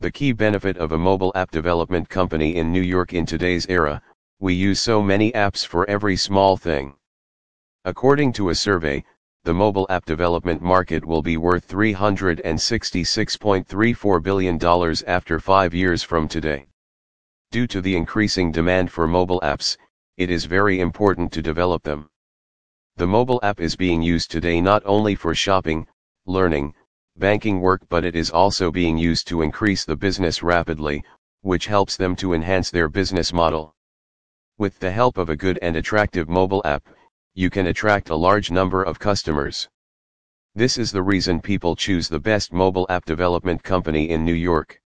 The key benefit of a mobile app development company in New York in today's era, we use so many apps for every small thing. According to a survey, the mobile app development market will be worth $366.34 billion after five years from today. Due to the increasing demand for mobile apps, it is very important to develop them. The mobile app is being used today not only for shopping, learning, banking work but it is also being used to increase the business rapidly, which helps them to enhance their business model. With the help of a good and attractive mobile app, you can attract a large number of customers. This is the reason people choose the best mobile app development company in New York.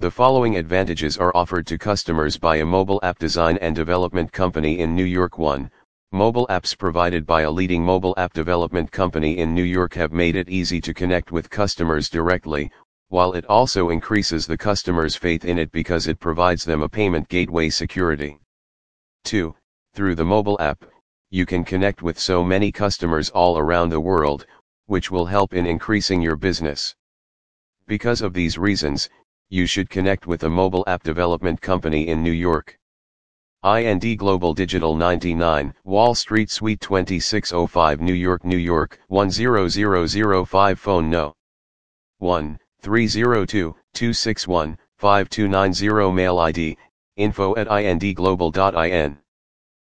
The following advantages are offered to customers by a mobile app design and development company in New York 1. Mobile apps provided by a leading mobile app development company in New York have made it easy to connect with customers directly, while it also increases the customer's faith in it because it provides them a payment gateway security. 2. Through the mobile app, you can connect with so many customers all around the world, which will help in increasing your business. Because of these reasons, you should connect with a mobile app development company in New York. IND Global Digital 99, Wall Street Suite 2605 New York, New York, 10005 Phone No. 1 302 261 5290 Mail ID, info at indglobal.in.